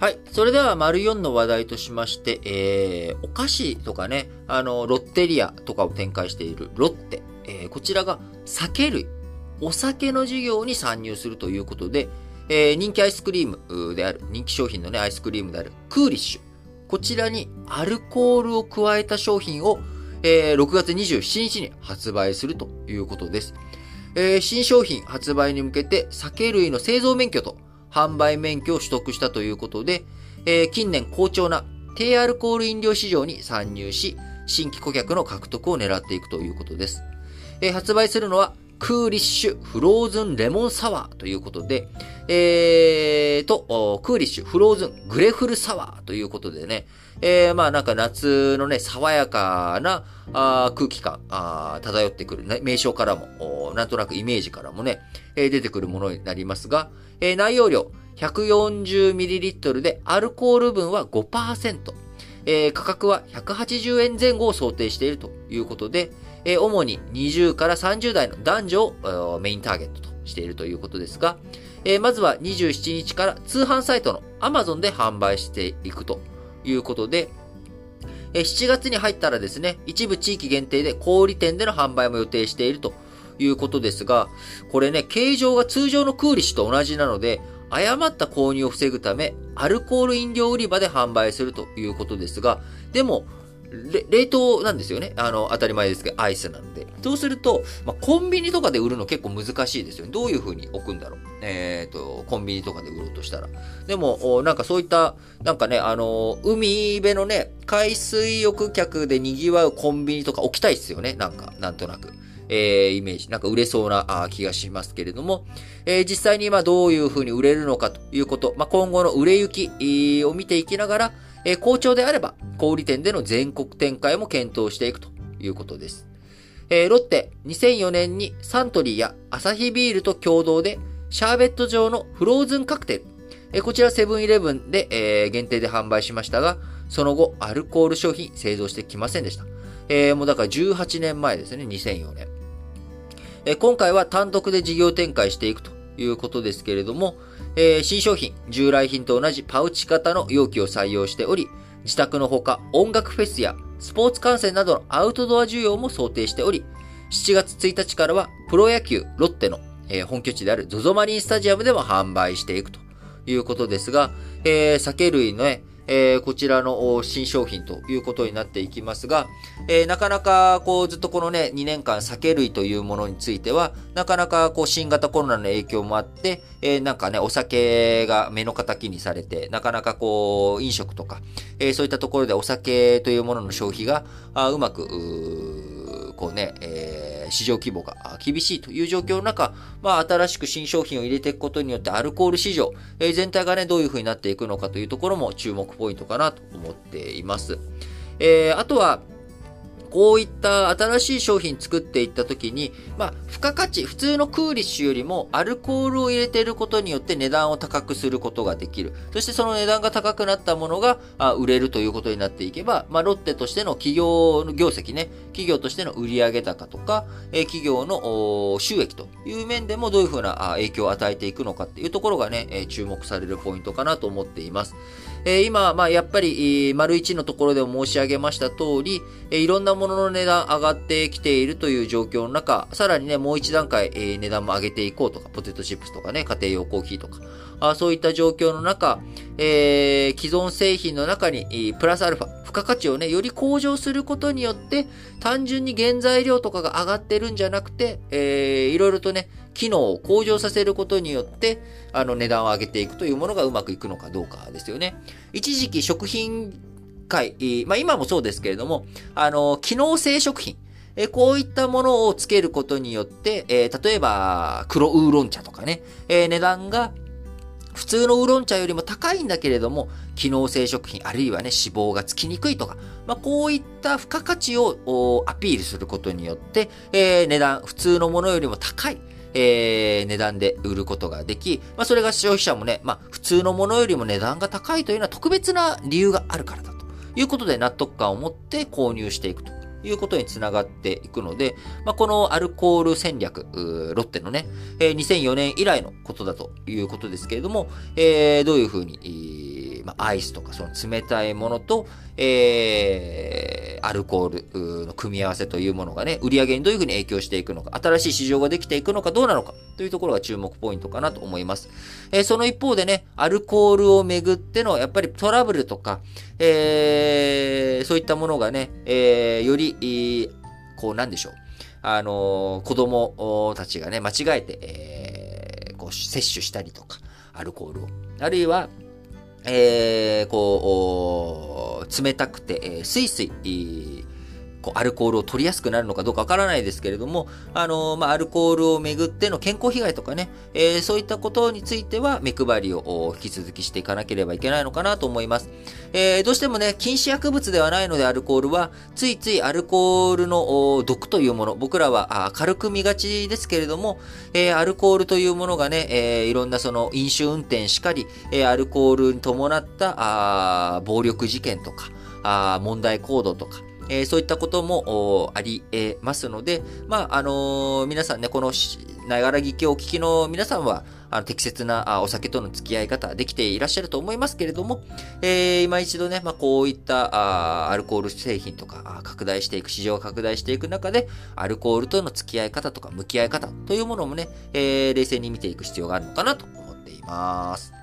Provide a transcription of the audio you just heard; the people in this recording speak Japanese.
はい。それでは、丸4の話題としまして、えー、お菓子とかね、あの、ロッテリアとかを展開しているロッテ。えー、こちらが酒類、お酒の事業に参入するということで、えー、人気アイスクリームである、人気商品のね、アイスクリームである、クーリッシュ。こちらにアルコールを加えた商品を、えー、6月27日に発売するということです。えー、新商品発売に向けて酒類の製造免許と販売免許を取得したということで、えー、近年好調な低アルコール飲料市場に参入し、新規顧客の獲得を狙っていくということです。えー、発売するのは、クーリッシュフローズンレモンサワーということで、えーと、クーリッシュフローズングレフルサワーということでね、えー、まあなんか夏のね、爽やかなあ空気感あ漂ってくる、ね、名称からも、なんとなくイメージからもね、えー、出てくるものになりますが、えー、内容量 140ml でアルコール分は5%、えー、価格は180円前後を想定しているということで、え、主に20から30代の男女をメインターゲットとしているということですが、え、まずは27日から通販サイトの Amazon で販売していくということで、え7月に入ったらですね、一部地域限定で小売店での販売も予定しているということですが、これね、形状が通常のクーリッシュと同じなので、誤った購入を防ぐため、アルコール飲料売り場で販売するということですが、でも、冷凍なんですよね。あの、当たり前ですけど、アイスなんで。そうすると、まあ、コンビニとかで売るの結構難しいですよね。どういう風に置くんだろう。えっ、ー、と、コンビニとかで売ろうとしたら。でも、なんかそういった、なんかね、あの、海辺のね、海水浴客で賑わうコンビニとか置きたいですよね。なんか、なんとなく。えー、イメージ、なんか売れそうな気がしますけれども、えー、実際に今どういう風に売れるのかということ、まあ、今後の売れ行きを見ていきながら、えー、好調であれば、小売店での全国展開も検討していくということです。えー、ロッテ、2004年にサントリーやアサヒビールと共同で、シャーベット状のフローズンカクテル、えー、こちらセブンイレブンで、えー、限定で販売しましたが、その後、アルコール商品製造してきませんでした。えー、もうだから18年前ですね、2004年。え、今回は単独で事業展開していくということですけれども、えー、新商品、従来品と同じパウチ型の容器を採用しており、自宅のほか音楽フェスやスポーツ観戦などのアウトドア需要も想定しており、7月1日からはプロ野球ロッテの、えー、本拠地である ZOZO マリンスタジアムでも販売していくということですが、えー、酒類のね、えー、こちらの新商品ということになっていきますが、えー、なかなかこうずっとこのね、2年間酒類というものについては、なかなかこう新型コロナの影響もあって、えー、なんかね、お酒が目の敵にされて、なかなかこう飲食とか、えそういったところでお酒というものの消費があうまく、こうね、えー、市場規模が厳しいという状況の中、まあ、新しく新商品を入れていくことによって、アルコール市場、え、全体がね、どういう風になっていくのかというところも注目ポイントかなと思っています。えー、あとは、こういった新しい商品作っていった時に、まあ、付加価値、普通のクーリッシュよりもアルコールを入れていることによって値段を高くすることができる。そしてその値段が高くなったものが売れるということになっていけば、まあ、ロッテとしての企業の業績ね、企業としての売上高とか、え企業の収益という面でもどういうふうな影響を与えていくのかっていうところがね、注目されるポイントかなと思っています。え今、まあ、やっぱり、丸1のところでも申し上げました通り、えいろんなものの値段上がってきているという状況の中、さらにね、もう一段階、え値段も上げていこうとか、ポテトチップスとかね、家庭用コーヒーとか、あそういった状況の中、えー、既存製品の中に、プラスアルファ、付加価値をね、より向上することによって、単純に原材料とかが上がってるんじゃなくて、えー、いろいろとね、機能を向上させることによって、あの、値段を上げていくというものがうまくいくのかどうかですよね。一時期食品界、まあ今もそうですけれども、あの、機能性食品、えこういったものをつけることによって、えー、例えば、黒ウーロン茶とかね、えー、値段が普通のウーロン茶よりも高いんだけれども、機能性食品、あるいはね、脂肪がつきにくいとか、まあ、こういった付加価値をアピールすることによって、えー、値段、普通のものよりも高い、えー、値段で売ることができ、まあ、それが消費者もね、まあ、普通のものよりも値段が高いというのは特別な理由があるからだということで納得感を持って購入していくということにつながっていくので、まあ、このアルコール戦略、ロッテのね、え、2004年以来のことだということですけれども、えー、どういうふうに、まあ、アイスとかその冷たいものと、えー、アルコールの組み合わせというものがね、売り上げにどういうふうに影響していくのか、新しい市場ができていくのかどうなのかというところが注目ポイントかなと思います。えー、その一方でね、アルコールをめぐってのやっぱりトラブルとか、えー、そういったものがね、えー、より、こうなんでしょう。あの子供たちがね、間違えて、えー、こう摂取したりとか、アルコールを。あるいは、えー、こう、冷たくて、えー、スイスイ、こうアルコールを取りやすくなるのかどうかわからないですけれども、あのまあ、アルコールをめぐっての健康被害とかね、えー、そういったことについては目配りを引き続きしていかなければいけないのかなと思います。えー、どうしてもね、禁止薬物ではないのでアルコールは、ついついアルコールの毒というもの、僕らは軽く見がちですけれども、えー、アルコールというものがね、えー、いろんなその飲酒運転しかり、えー、アルコールに伴ったあ暴力事件とか、あ問題行動とか、えー、そういったこともあり得ますので、まあ、あのー、皆さんね、このながら聞きをお聞きの皆さんは、あの適切なお酒との付き合い方できていらっしゃると思いますけれども、えー、今一度ね、まあ、こういったあアルコール製品とか拡大していく、市場が拡大していく中で、アルコールとの付き合い方とか向き合い方というものもね、えー、冷静に見ていく必要があるのかなと思っています。